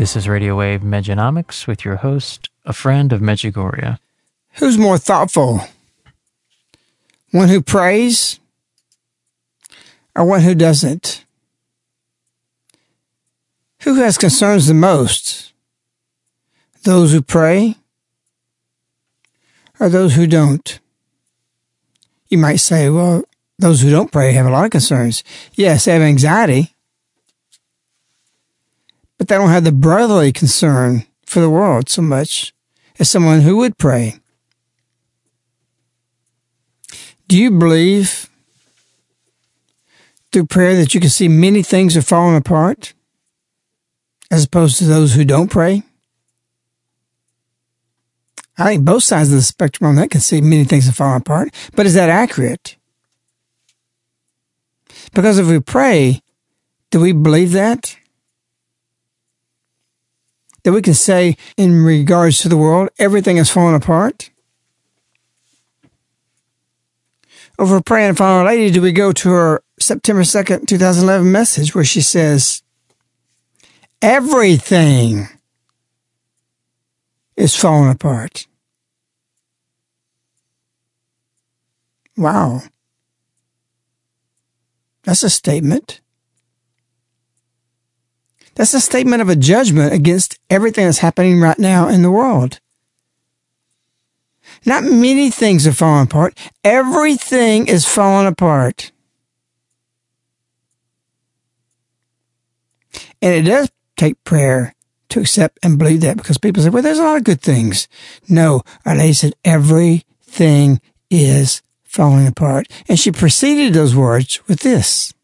This is Radio Wave Mejanomics with your host, a friend of Medjugorje. Who's more thoughtful? One who prays or one who doesn't? Who has concerns the most? Those who pray or those who don't? You might say, well, those who don't pray have a lot of concerns. Yes, they have anxiety but they don't have the brotherly concern for the world so much as someone who would pray. Do you believe through prayer that you can see many things are falling apart as opposed to those who don't pray? I think both sides of the spectrum on that can see many things are falling apart, but is that accurate? Because if we pray, do we believe that? That we can say in regards to the world, everything is falling apart? Over praying for Our Lady, do we go to her September 2nd, 2011 message where she says, everything is falling apart. Wow. That's a statement. That's a statement of a judgment against everything that's happening right now in the world. Not many things are falling apart. Everything is falling apart. And it does take prayer to accept and believe that because people say, well, there's a lot of good things. No, Our Lady said, everything is falling apart. And she preceded those words with this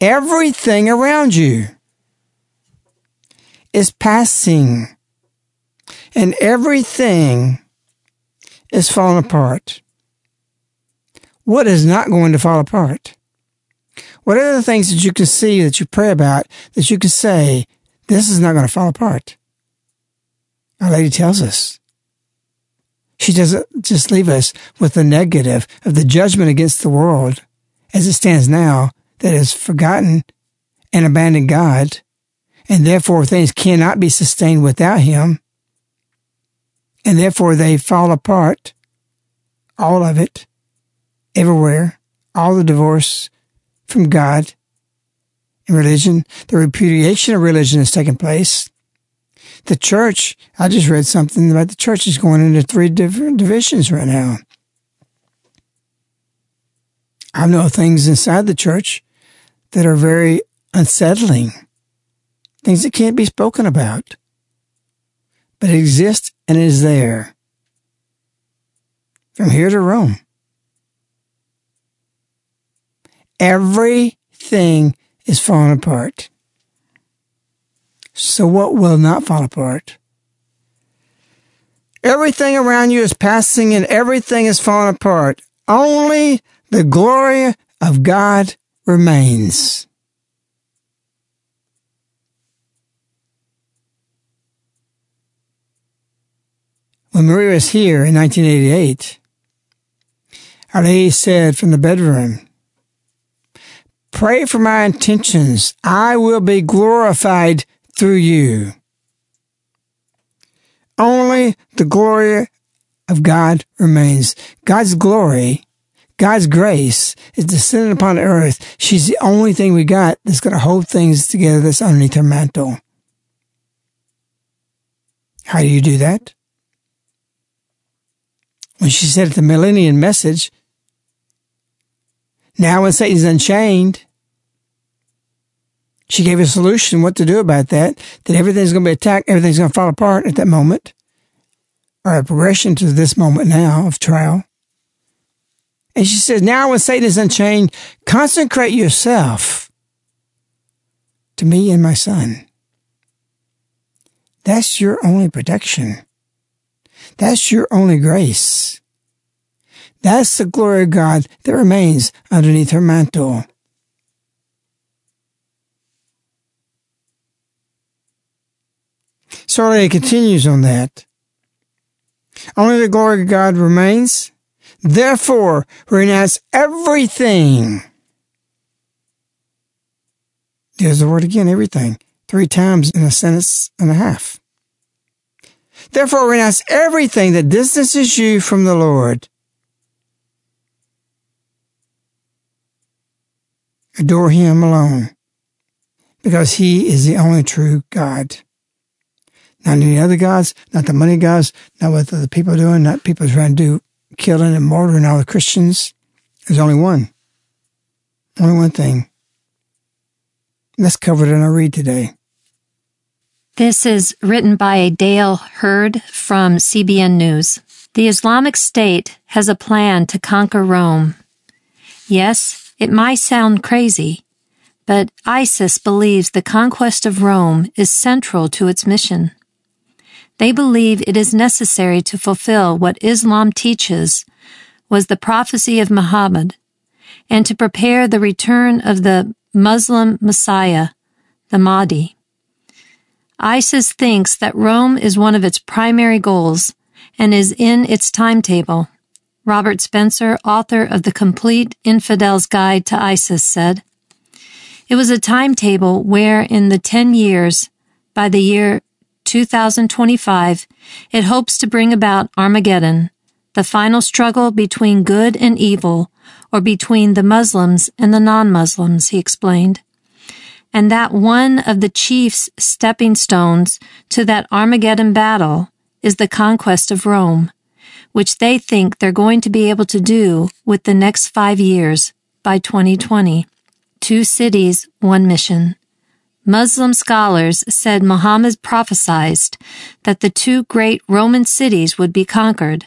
everything around you is passing and everything is falling apart. What is not going to fall apart? What are the things that you can see that you pray about that you can say, this is not going to fall apart? Our Lady tells us. She doesn't just leave us with the negative of the judgment against the world as it stands now that has forgotten and abandoned God, and therefore things cannot be sustained without Him, and therefore they fall apart, all of it, everywhere, all the divorce from God and religion, the repudiation of religion has taken place. The church, I just read something about the church is going into three different divisions right now. I know things inside the church that are very unsettling, things that can't be spoken about, but it exists and is there. From here to Rome. Everything is falling apart. So what will not fall apart? Everything around you is passing and everything is falling apart. Only the glory of God remains. When Marie was here in 1988, Our Lady said from the bedroom, Pray for my intentions. I will be glorified through you. Only the glory of God remains. God's glory, God's grace is descending upon earth. She's the only thing we got that's going to hold things together that's underneath her mantle. How do you do that? When she said the millennium message, now when Satan's unchained, she gave a solution what to do about that, that everything's going to be attacked, everything's going to fall apart at that moment, or a progression to this moment now of trial. And she says, now when Satan is unchained, consecrate yourself to me and my son. That's your only protection. That's your only grace. That's the glory of God that remains underneath her mantle. So it continues on that. Only the glory of God remains. Therefore, renounce everything. There's the word again, everything, three times in a sentence and a half. Therefore, renounce everything that distances you from the Lord. Adore Him alone, because He is the only true God. Not any other gods, not the money gods, not what the people are doing, not people trying to do killing and murdering all the Christians. There's only one. Only one thing. That's covered in our read today. This is written by Dale Hurd from CBN News. The Islamic State has a plan to conquer Rome. Yes, it might sound crazy, but ISIS believes the conquest of Rome is central to its mission. They believe it is necessary to fulfill what Islam teaches was the prophecy of Muhammad and to prepare the return of the Muslim Messiah, the Mahdi. ISIS thinks that Rome is one of its primary goals and is in its timetable. Robert Spencer, author of The Complete Infidel's Guide to ISIS, said, It was a timetable where in the 10 years, by the year 2025, it hopes to bring about Armageddon, the final struggle between good and evil, or between the Muslims and the non-Muslims, he explained. And that one of the chief's stepping stones to that Armageddon battle is the conquest of Rome, which they think they're going to be able to do with the next five years by 2020. Two cities, one mission. Muslim scholars said Muhammad prophesied that the two great Roman cities would be conquered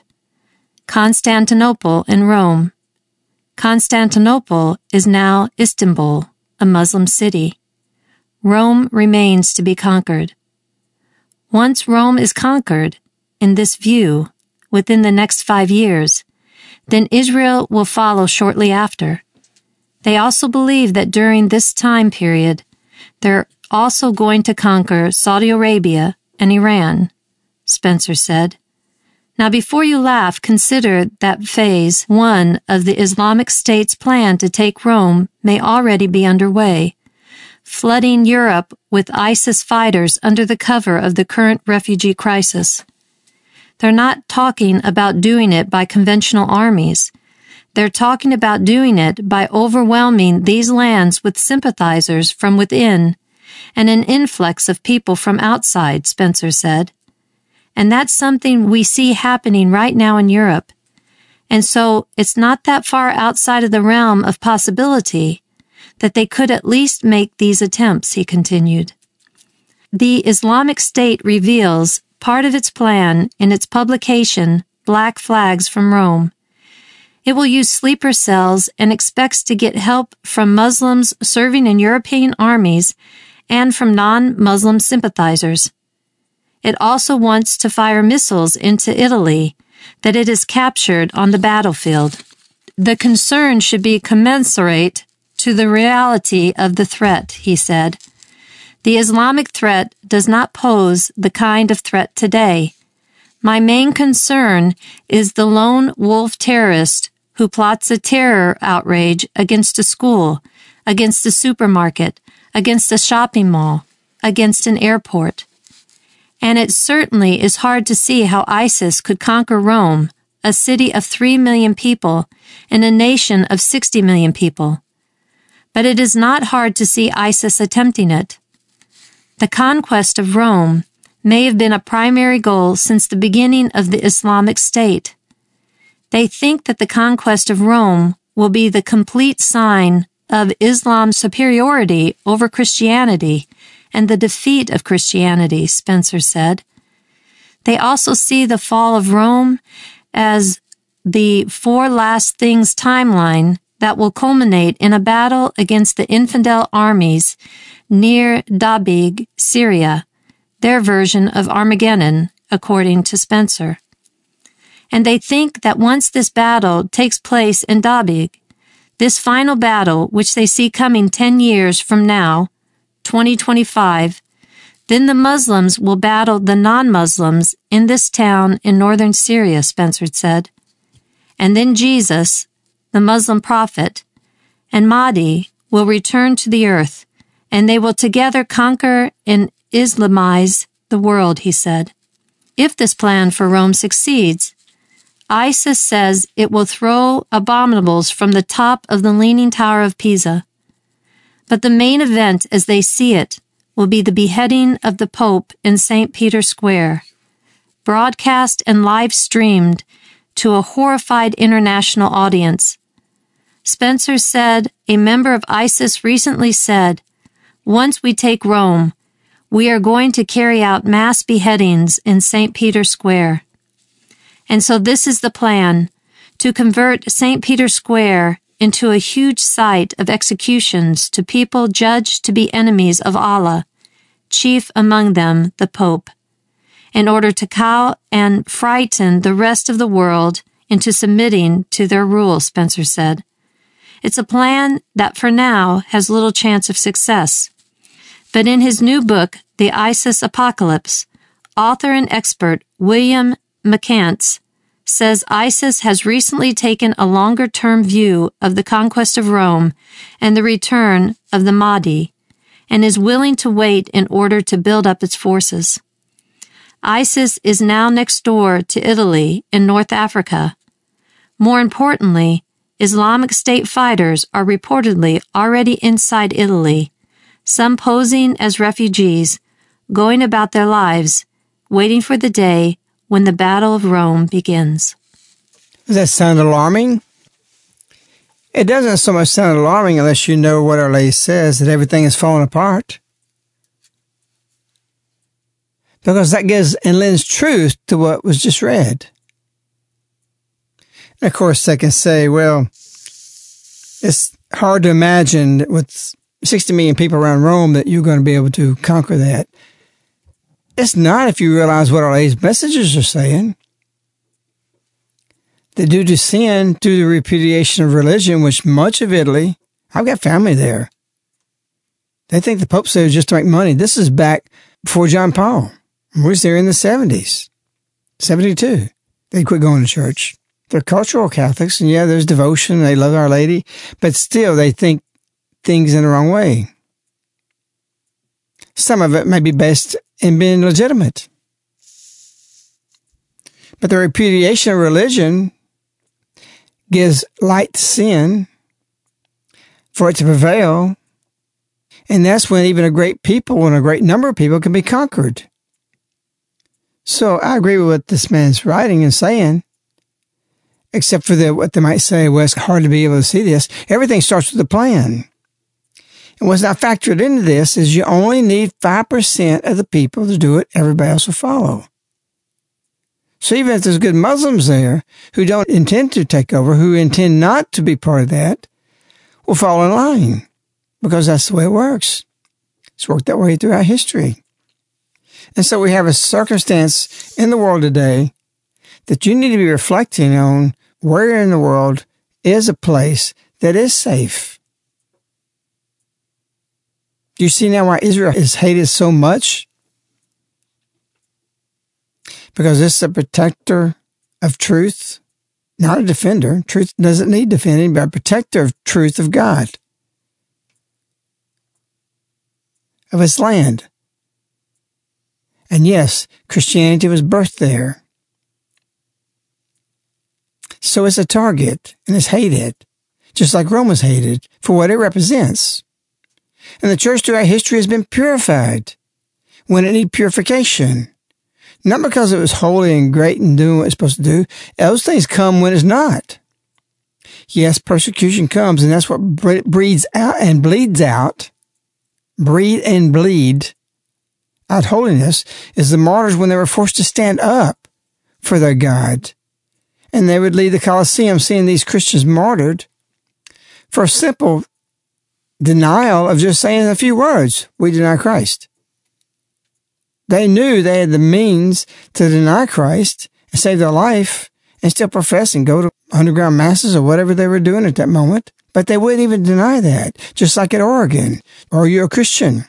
Constantinople and Rome. Constantinople is now Istanbul, a Muslim city. Rome remains to be conquered. Once Rome is conquered, in this view, within the next five years, then Israel will follow shortly after. They also believe that during this time period, they're also going to conquer Saudi Arabia and Iran, Spencer said. Now, before you laugh, consider that phase one of the Islamic State's plan to take Rome may already be underway, flooding Europe with ISIS fighters under the cover of the current refugee crisis. They're not talking about doing it by conventional armies. They're talking about doing it by overwhelming these lands with sympathizers from within and an influx of people from outside, Spencer said. And that's something we see happening right now in Europe. And so it's not that far outside of the realm of possibility that they could at least make these attempts, he continued. The Islamic State reveals part of its plan in its publication, Black Flags from Rome. It will use sleeper cells and expects to get help from Muslims serving in European armies and from non-Muslim sympathizers. It also wants to fire missiles into Italy that it has captured on the battlefield. The concern should be commensurate to the reality of the threat, he said. The Islamic threat does not pose the kind of threat today. My main concern is the lone wolf terrorist who plots a terror outrage against a school, against a supermarket, against a shopping mall, against an airport and it certainly is hard to see how ISIS could conquer Rome, a city of 3 million people and a nation of 60 million people. But it is not hard to see ISIS attempting it. The conquest of Rome may have been a primary goal since the beginning of the Islamic State. They think that the conquest of Rome will be the complete sign of Islam's superiority over Christianity and the defeat of Christianity, Spencer said. They also see the fall of Rome as the four last things timeline that will culminate in a battle against the infidel armies near Dabiq, Syria, their version of Armageddon, according to Spencer. And they think that once this battle takes place in Dabiq, this final battle, which they see coming 10 years from now, 2025, then the Muslims will battle the non-Muslims in this town in northern Syria, Spencer said. And then Jesus, the Muslim prophet, and Mahdi will return to the earth, and they will together conquer and Islamize the world, he said. If this plan for Rome succeeds, ISIS says it will throw abominables from the top of the Leaning Tower of Pisa. But the main event, as they see it, will be the beheading of the Pope in St. Peter's Square, broadcast and live streamed to a horrified international audience. Spencer said, a member of ISIS recently said, once we take Rome, we are going to carry out mass beheadings in St. Peter's Square. And so this is the plan, to convert St. Peter's Square into a huge site of executions to people judged to be enemies of Allah, chief among them the Pope, in order to cow and frighten the rest of the world into submitting to their rule, Spencer said. It's a plan that for now has little chance of success. But in his new book, The ISIS Apocalypse, author and expert William McCants says ISIS has recently taken a longer term view of the conquest of Rome and the return of the Mahdi, and is willing to wait in order to build up its forces. ISIS is now next door to Italy in North Africa. More importantly, Islamic State fighters are reportedly already inside Italy, some posing as refugees, going about their lives, waiting for the day when the Battle of Rome begins. Does that sound alarming? It doesn't so much sound alarming unless you know what Our Lady says that everything is falling apart. Because that gives and lends truth to what was just read. Of course, they can say, well, it's hard to imagine with 60 million people around Rome that you're going to be able to conquer that. It's not if you realize what all these messages are saying. That due to sin, due to the repudiation of religion, which much of Italy, I've got family there. They think the Pope's there just to make money. This is back before John Paul. We was there in the 70s, 72. they quit going to church. They're cultural Catholics, and yeah, there's devotion. They love Our Lady, but still, they think things in the wrong way. Some of it may be based in being legitimate. But the repudiation of religion gives light to sin for it to prevail. And that's when even a great people and a great number of people can be conquered. So I agree with what this man's writing and saying, except for the, what they might say, well, it's hard to be able to see this. Everything starts with a plan. And what's not factored into this is you only need 5% of the people to do it. Everybody else will follow. So even if there's good Muslims there who don't intend to take over, who intend not to be part of that, will fall in line because that's the way it works. It's worked that way throughout history. And so we have a circumstance in the world today that you need to be reflecting on where in the world is a place that is safe do you see now why Israel is hated so much? Because it's a protector of truth, not a defender. Truth doesn't need defending, but a protector of truth of God, of his land. And yes, Christianity was birthed there. So it's a target and it's hated, just like Rome was hated for what it represents. And the church throughout history has been purified when it needed purification. Not because it was holy and great and doing what it's supposed to do. Those things come when it's not. Yes, persecution comes, and that's what breeds out and bleeds out. Breed and bleed out holiness is the martyrs when they were forced to stand up for their God. And they would leave the Colosseum seeing these Christians martyred for a simple denial of just saying a few words, we deny Christ. They knew they had the means to deny Christ and save their life and still profess and go to underground masses or whatever they were doing at that moment. But they wouldn't even deny that, just like at Oregon. Are you a Christian?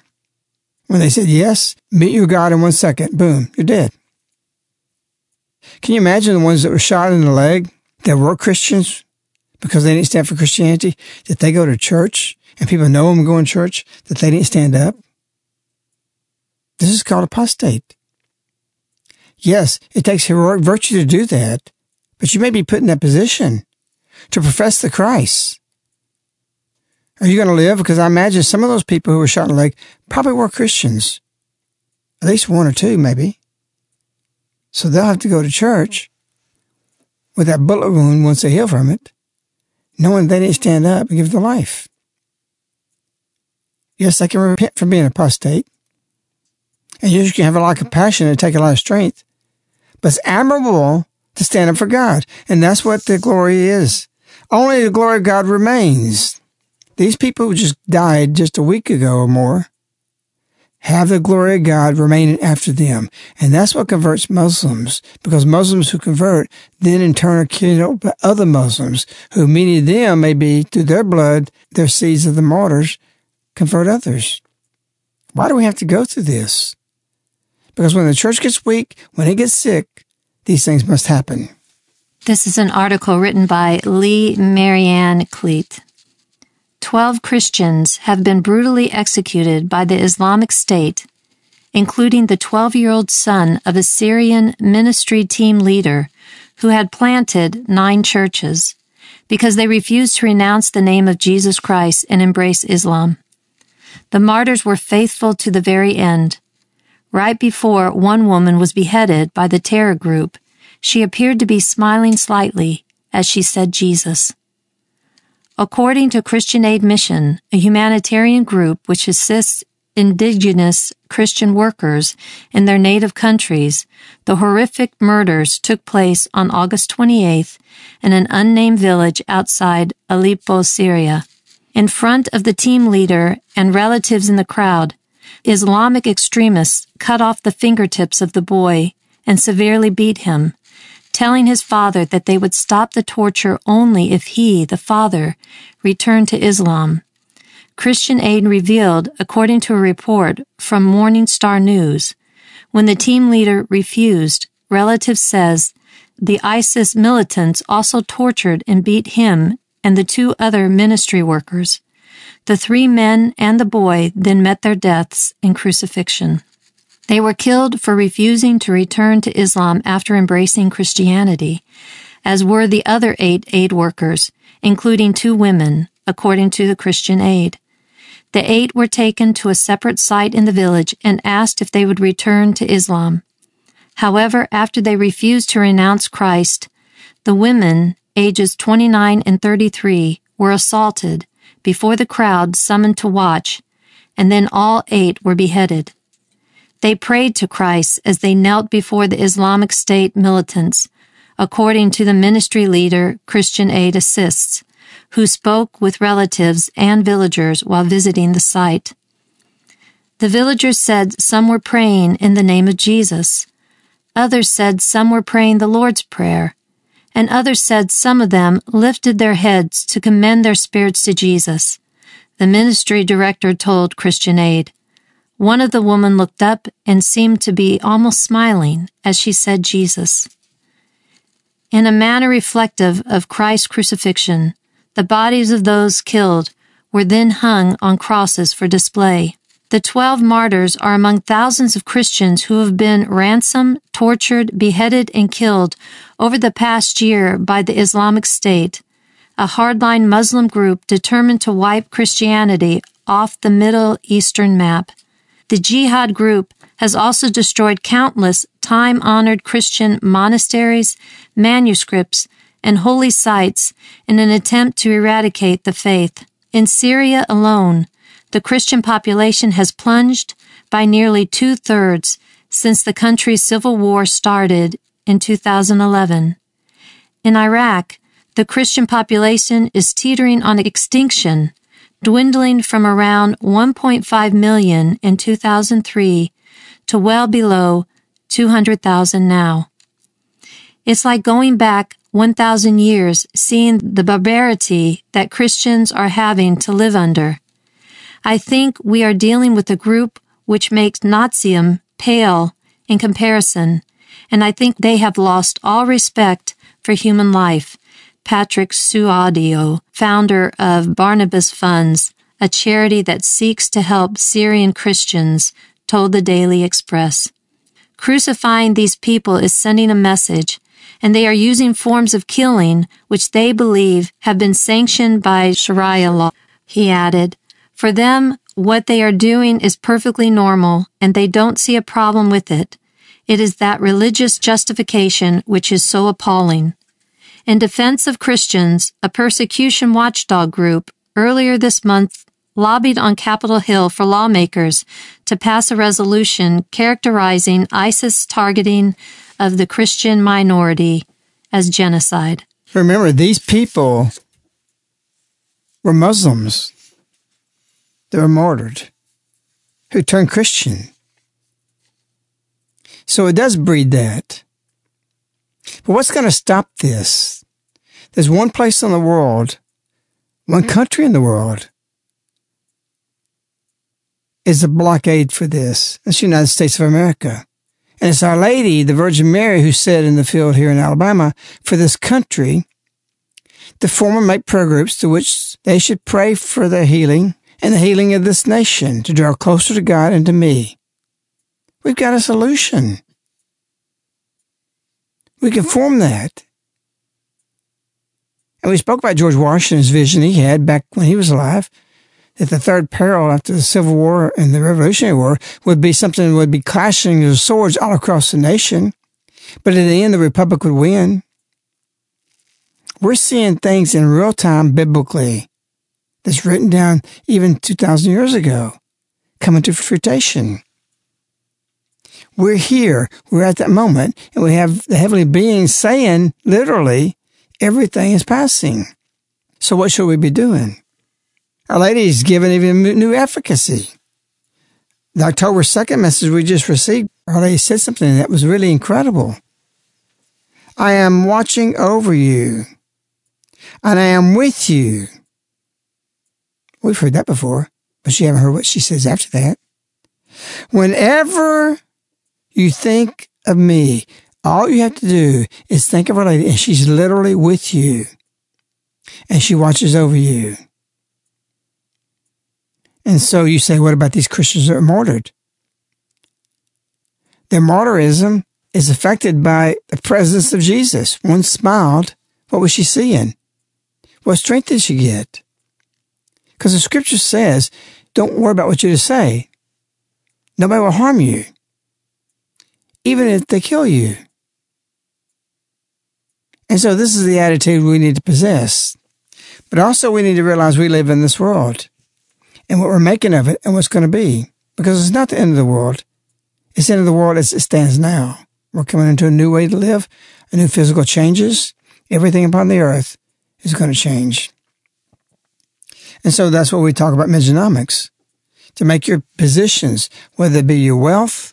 When they said yes, meet your God in one second, boom, you're dead. Can you imagine the ones that were shot in the leg that were Christians because they didn't stand for Christianity? That they go to church and people know them going to church that they didn't stand up. This is called apostate. Yes, it takes heroic virtue to do that, but you may be put in that position to profess the Christ. Are you going to live? Because I imagine some of those people who were shot in the leg probably were Christians. At least one or two, maybe. So they'll have to go to church with that bullet wound once they heal from it, knowing they didn't stand up and give their life. Yes, they can repent from being apostate. And you can have a lot of compassion and take a lot of strength. But it's admirable to stand up for God. And that's what the glory is. Only the glory of God remains. These people who just died just a week ago or more have the glory of God remaining after them. And that's what converts Muslims, because Muslims who convert then in turn are killed by other Muslims, who many of them may be, through their blood, their seeds of the martyrs, convert others. Why do we have to go through this? Because when the church gets weak, when it gets sick, these things must happen. This is an article written by Leah MarieAnn Klett. Twelve Christians have been brutally executed by the Islamic State, including the 12 year old son of a Syrian ministry team leader who had planted nine churches because they refused to renounce the name of Jesus Christ and embrace Islam. The martyrs were faithful to the very end. Right before one woman was beheaded by the terror group, she appeared to be smiling slightly as she said Jesus. According to Christian Aid Mission, a humanitarian group which assists indigenous Christian workers in their native countries, the horrific murders took place on August 28th in an unnamed village outside Aleppo, Syria. In front of the team leader and relatives in the crowd, Islamic extremists cut off the fingertips of the boy and severely beat him, telling his father that they would stop the torture only if he, the father, returned to Islam. Christian Aid revealed, according to a report from Morning Star News, when the team leader refused, relatives says the ISIS militants also tortured and beat him and the two other ministry workers. The three men and the boy then met their deaths in crucifixion. They were killed for refusing to return to Islam after embracing Christianity, as were the other eight aid workers, including two women, according to the Christian Aid. The eight were taken to a separate site in the village and asked if they would return to Islam. However, after they refused to renounce Christ, the women, ages 29 and 33, were assaulted before the crowd summoned to watch, and then all eight were beheaded. They prayed to Christ as they knelt before the Islamic State militants, according to the ministry leader Christian Aid Assists, who spoke with relatives and villagers while visiting the site. The villagers said some were praying in the name of Jesus. Others said some were praying the Lord's Prayer. And others said some of them lifted their heads to commend their spirits to Jesus. The ministry director told Christian Aid. One of the women looked up and seemed to be almost smiling as she said Jesus. In a manner reflective of Christ's crucifixion, the bodies of those killed were then hung on crosses for display. The twelve martyrs are among thousands of Christians who have been ransomed, tortured, beheaded, and killed over the past year by the Islamic State, a hardline Muslim group determined to wipe Christianity off the Middle Eastern map. The jihad group has also destroyed countless time honored Christian monasteries, manuscripts, and holy sites in an attempt to eradicate the faith. In Syria alone, the Christian population has plunged by nearly two thirds since the country's civil war started in 2011. In Iraq, the Christian population is teetering on extinction, dwindling from around 1.5 million in 2003 to well below 200,000 now. It's like going back 1,000 years seeing the barbarity that Christians are having to live under. I think we are dealing with a group which makes Nazism pale in comparison, and I think they have lost all respect for human life. Patrick Sookhdeo, founder of Barnabas Funds, a charity that seeks to help Syrian Christians, told the Daily Express. Crucifying these people is sending a message and they are using forms of killing which they believe have been sanctioned by Sharia law. He added, for them, what they are doing is perfectly normal and they don't see a problem with it. It is that religious justification which is so appalling. In defense of Christians, a persecution watchdog group earlier this month lobbied on Capitol Hill for lawmakers to pass a resolution characterizing ISIS targeting of the Christian minority as genocide. Remember, these people were Muslims. They were martyred who turned Christian. So it does breed that. But what's going to stop this? There's one place in the world, one mm-hmm. country in the world is a blockade for this. It's the United States of America. And it's Our Lady, the Virgin Mary, who said in the field here in Alabama, for this country, the former make prayer groups to which they should pray for the healing and the healing of this nation to draw closer to God and to me. We've got a solution. We can form that. And we spoke about George Washington's vision he had back when he was alive that the third peril after the Civil War and the Revolutionary War would be something that would be clashing of swords all across the nation. But in the end, the Republic would win. We're seeing things in real time biblically that's written down even 2,000 years ago coming to fruition. We're here. We're at that moment, and we have the heavenly beings saying, literally, everything is passing. So what should we be doing? Our Lady's given even new efficacy. The October 2nd message we just received, Our Lady said something that was really incredible. I am watching over you, and I am with you. We've heard that before, but you haven't heard what she says after that. Whenever you think of me, All you have to do is think of Our Lady, and she's literally with you, and she watches over you. And so you say, what about these Christians that are martyred? Their martyrism is affected by the presence of Jesus. One smiled. What was she seeing? What strength did she get? Because the scripture says, don't worry about what you're to say. Nobody will harm you, even if they kill you. And so this is the attitude we need to possess. But also we need to realize we live in this world and what we're making of it and what's going to be. Because it's not the end of the world. It's the end of the world as it stands now. We're coming into a new way to live, a new physical changes. Everything upon the earth is going to change. And so that's what we talk about Mejanomics. To make your positions, whether it be your wealth,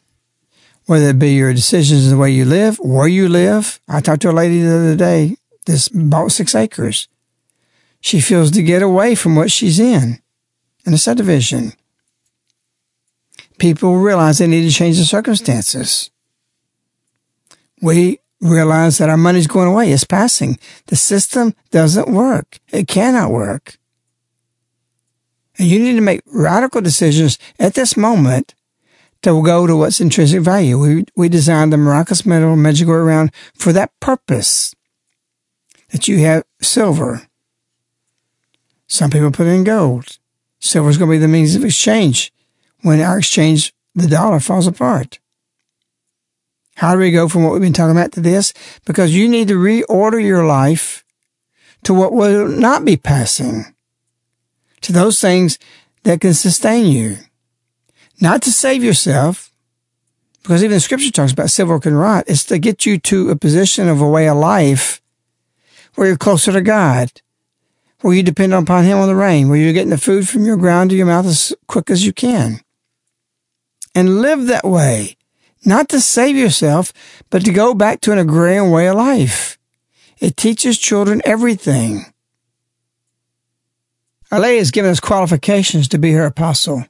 whether it be your decisions the way you live, where you live. I talked to a lady the other day, this bought six acres. She feels to get away from what she's in, in a subdivision. People realize they need to change the circumstances. We realize that our money's going away. It's passing. The system doesn't work. It cannot work. And you need to make radical decisions at this moment to go to what's intrinsic value. We, we designed the Miraculous Medal Medjugorje round for that purpose. That you have silver. Some people put in gold. Silver is going to be the means of exchange. When our exchange, the dollar falls apart. How do we go from what we've been talking about to this? Because you need to reorder your life to what will not be passing to those things that can sustain you. Not to save yourself, because even the scripture talks about silver can rot. It's to get you to a position of a way of life where you're closer to God, where you depend upon Him on the rain, where you're getting the food from your ground to your mouth as quick as you can. And live that way, not to save yourself, but to go back to an agrarian way of life. It teaches children everything. Our Lady has given us qualifications to be her apostle.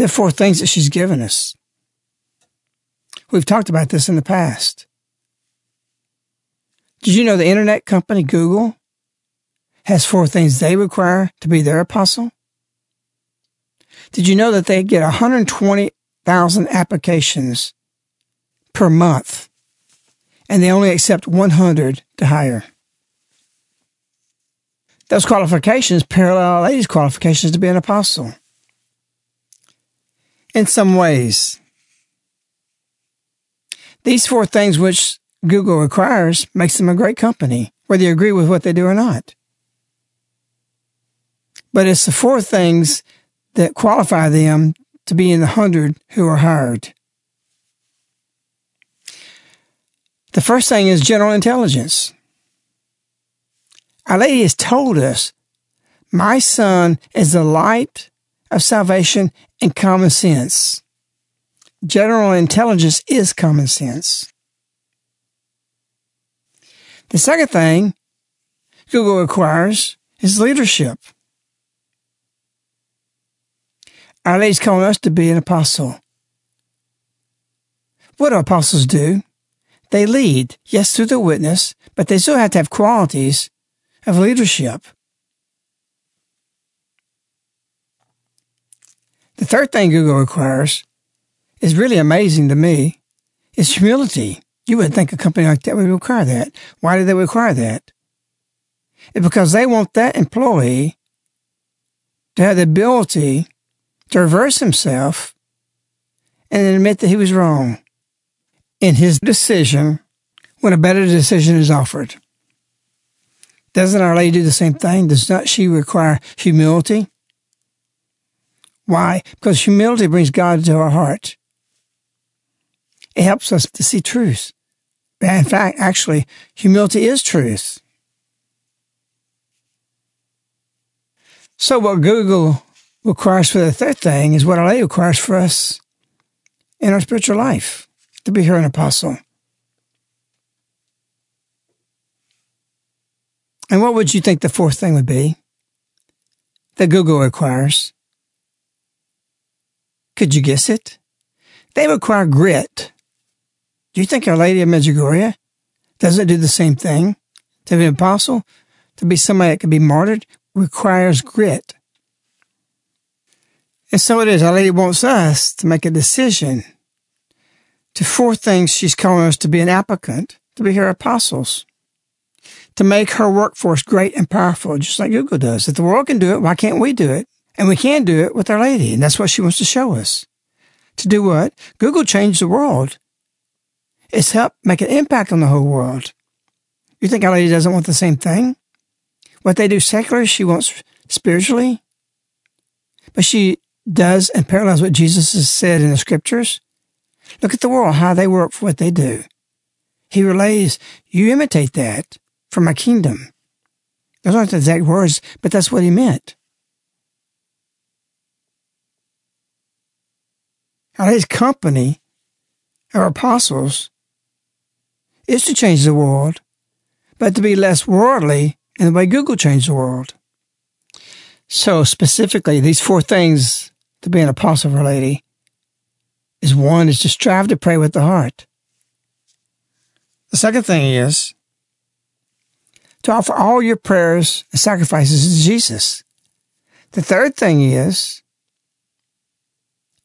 Are four things that she's given us. We've talked about this in the past. Did you know the internet company Google has four things they require to be their apostle? Did you know that they get 120,000 applications per month and they only accept 100 to hire? Those qualifications parallel ladies' qualifications to be an apostle. In some ways, these four things which Google requires makes them a great company, whether you agree with what they do or not. But it's the four things that qualify them to be in the hundred who are hired. The first thing is general intelligence. Our Lady has told us, My son is the light of salvation and common sense. General intelligence is common sense. The second thing Google requires is leadership. Our Lady's calling us to be an apostle. What do apostles do? They lead, yes, through the witness, but they still have to have qualities of leadership. The third thing Google requires is really amazing to me is humility. You wouldn't think a company like that would require that. Why do they require that? It's because they want that employee to have the ability to reverse himself and admit that he was wrong in his decision when a better decision is offered. Doesn't Our Lady do the same thing? Does not she require humility? Why? Because humility brings God into our heart. It helps us to see truth. In fact, actually, humility is truth. So what Google requires for the third thing is what Lady requires for us in our spiritual life, to be here an apostle. And what would you think the fourth thing would be that Google requires? Could you guess it? They require grit. Do you think Our Lady of Medjugorje doesn't do the same thing? To be an apostle, to be somebody that can be martyred, requires grit. And so it is. Our Lady wants us to make a decision to four things she's calling us to be an applicant, to be her apostles, to make her workforce great and powerful, just like Google does. If the world can do it, why can't we do it? And we can do it with Our Lady. And that's what she wants to show us. To do what? Google changed the world. It's helped make an impact on the whole world. You think Our Lady doesn't want the same thing? What they do secular, she wants spiritually. But she does and parallels what Jesus has said in the scriptures. Look at the world, how they work for what they do. He relays, you imitate that for my kingdom. Those aren't the exact words, but that's what he meant. Now, his company, our apostles, is to change the world, but to be less worldly in the way Google changed the world. So specifically, these four things to be an apostle of Our Lady is one is to strive to pray with the heart. The second thing is to offer all your prayers and sacrifices to Jesus. The third thing is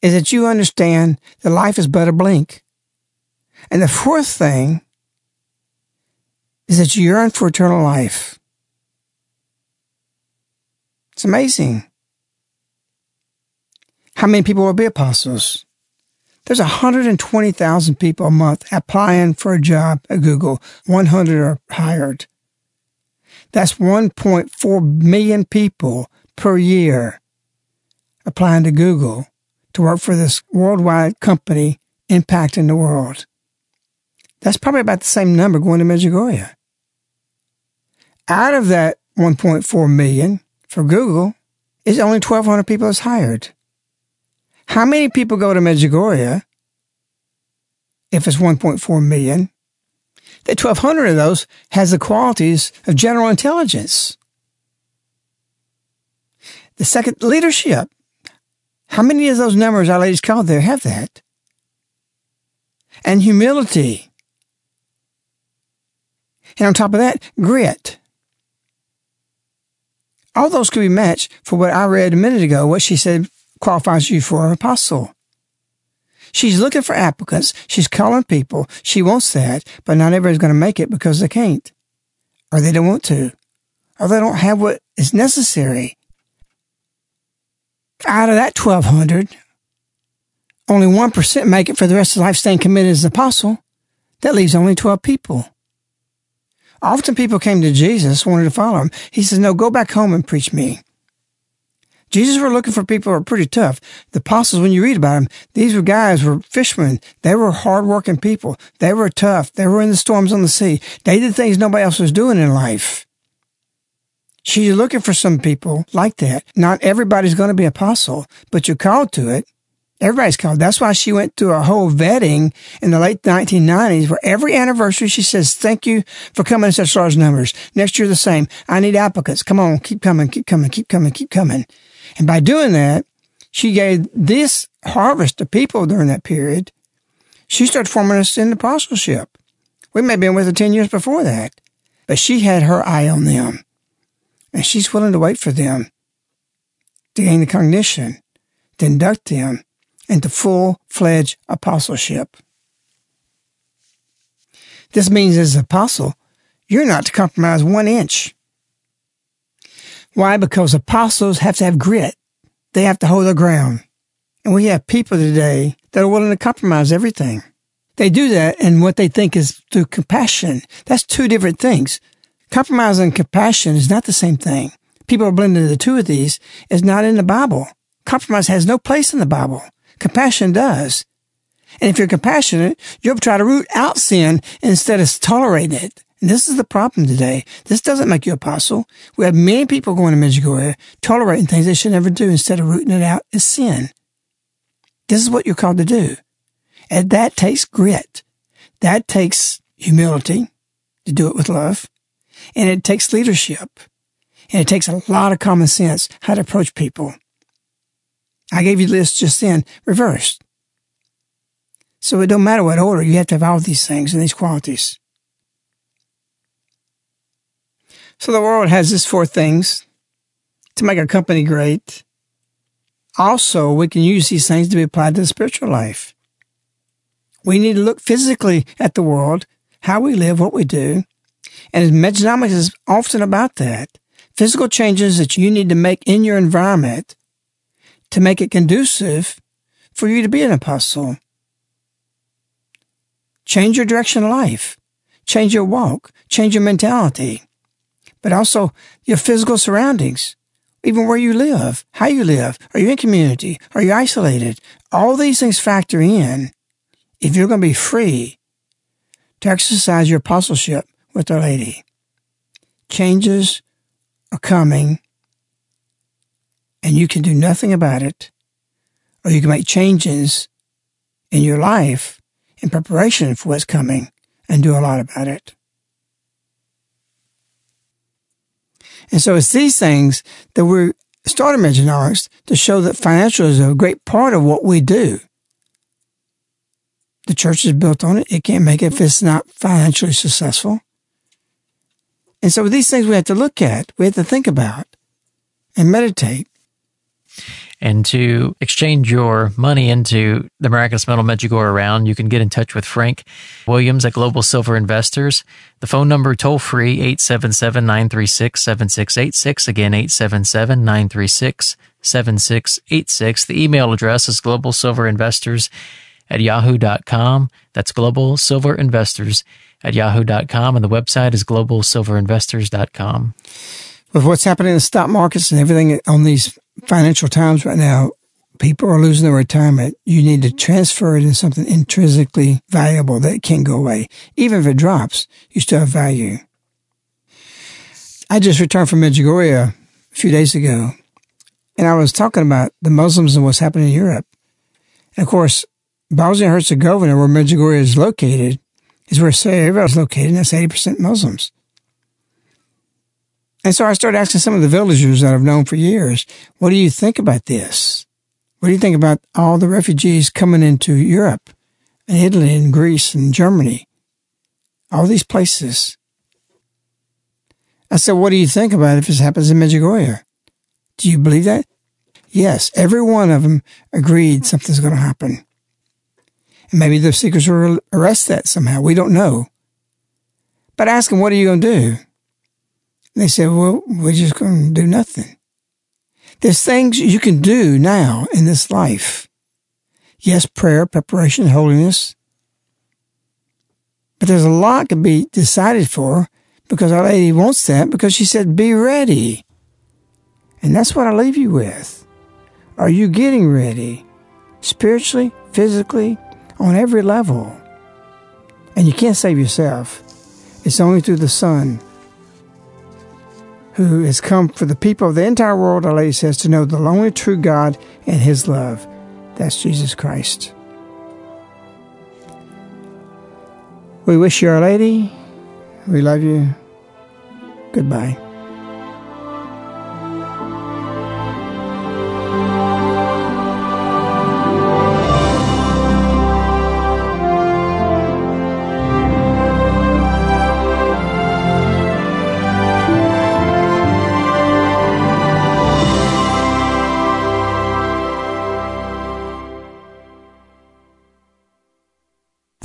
is that you understand that life is but a blink. And the fourth thing is that you yearn for eternal life. It's amazing. How many people will be apostles? There's 120,000 people a month applying for a job at Google. 100 are hired. That's 1.4 million people per year applying to Google to work for this worldwide company impacting the world. That's probably about the same number going to Medjugorje. Out of that 1.4 million for Google, is only 1,200 people is hired. How many people go to Medjugorje if it's 1.4 million? That 1,200 of those has the qualities of general intelligence. The second, leadership. How many of those numbers our ladies called there have that? And humility. And on top of that, grit. All those could be matched for what I read a minute ago, what she said qualifies you for an apostle. She's looking for applicants. She's calling people. She wants that, but not everybody's going to make it because they can't, or they don't want to, or they don't have what is necessary out of that 1200, only 1% make it for the rest of life staying committed as an apostle. That leaves only 12 people. Often people came to Jesus, wanted to follow him. He says, no, go back home and preach me. Jesus were looking for people who were pretty tough. The apostles, when you read about them, these were guys were fishermen. They were hardworking people. They were tough. They were in the storms on the sea. They did things nobody else was doing in life. She's looking for some people like that. Not everybody's going to be apostle, but you're called to it. Everybody's called. That's why she went through a whole vetting in the late 1990s where every anniversary she says, thank you for coming in such large numbers. Next year the same. I need applicants. Come on, keep coming, keep coming, keep coming, keep coming. And by doing that, she gave this harvest of people during that period. She started forming us in apostleship. We may have been with her 10 years before that, but she had her eye on them and she's willing to wait for them to gain the cognition, to induct them into full fledged apostleship. This means as an apostle, you're not to compromise one inch. Why? Because apostles have to have grit. They have to hold their ground. And we have people today that are willing to compromise everything. They do that and what they think is through compassion. That's two different things. Compromise and compassion is not the same thing. People are blending the two of these. It's not in the Bible. Compromise has no place in the Bible. Compassion does. And if you're compassionate, you'll try to root out sin instead of tolerating it. And this is the problem today. This doesn't make you apostle. We have many people going to Medjugorje tolerating things they should never do instead of rooting it out as sin. This is what you're called to do. And that takes grit. That takes humility to do it with love. And it takes leadership. And it takes a lot of common sense how to approach people. I gave you the list just then, reversed. So it don't matter what order, you have to have all these things and these qualities. So the world has these four things to make a company great. Also, we can use these things to be applied to the spiritual life. We need to look physically at the world, how we live, what we do. And Mejanomics is often about that. Physical changes that you need to make in your environment to make it conducive for you to be an apostle. Change your direction of life. Change your walk. Change your mentality. But also your physical surroundings. Even where you live, how you live. Are you in community? Are you isolated? All these things factor in if you're going to be free to exercise your apostleship with Our Lady. Changes are coming and you can do nothing about it, or you can make changes in your life in preparation for what's coming and do a lot about it. And so it's these things that we're starting Mejanomics to show that financial is a great part of what we do. The church is built on it. It can't make it if it's not financially successful. And so these things we have to look at, we have to think about and meditate. And to exchange your money into the Miraculous Medal Medjugorje round, you can get in touch with Frank Williams at Global Silver Investors. The phone number toll free 877-936-7686. Again, 877-936-7686. The email address is globalsilverinvestors at yahoo.com. That's Global Silver Investors at yahoo.com. And the website is globalsilverinvestors.com. With what's happening in the stock markets and everything on these financial times right now, people are losing their retirement. You need to transfer it in something intrinsically valuable that can't go away. Even if it drops, you still have value. I just returned from Medjugorje a few days ago, and I was talking about the Muslims and what's happening in Europe. And of course, Bosnia Herzegovina, where Medjugorje is located, is where Sarajevo is located, and that's 80% Muslims. And so I started asking some of the villagers that I've known for years, what do you think about this? What do you think about all the refugees coming into Europe and Italy and Greece and Germany? All these places. I said, what do you think about if this happens in Medjugorje? Do you believe that? Yes, every one of them agreed something's going to happen. And maybe the seekers will arrest that somehow. We don't know. But ask them, what are you going to do? They said, well, we're just going to do nothing. There's things you can do now in this life. Yes, prayer, preparation, holiness. But there's a lot to be decided for because Our Lady wants that because she said, be ready. And that's what I leave you with. Are you getting ready? Spiritually, physically, on every level. And you can't save yourself. It's only through the Son who has come for the people of the entire world, Our Lady says, to know the only true God and His love. That's Jesus Christ. We wish you, Our Lady. We love you. Goodbye.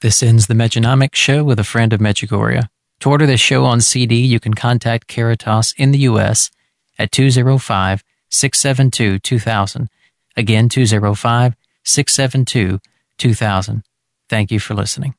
This ends the Mejanomics show with a friend of Medjugorje. To order this show on CD, you can contact Caritas in the U.S. at 205 672 2000. Again, 205 672 2000. Thank you for listening.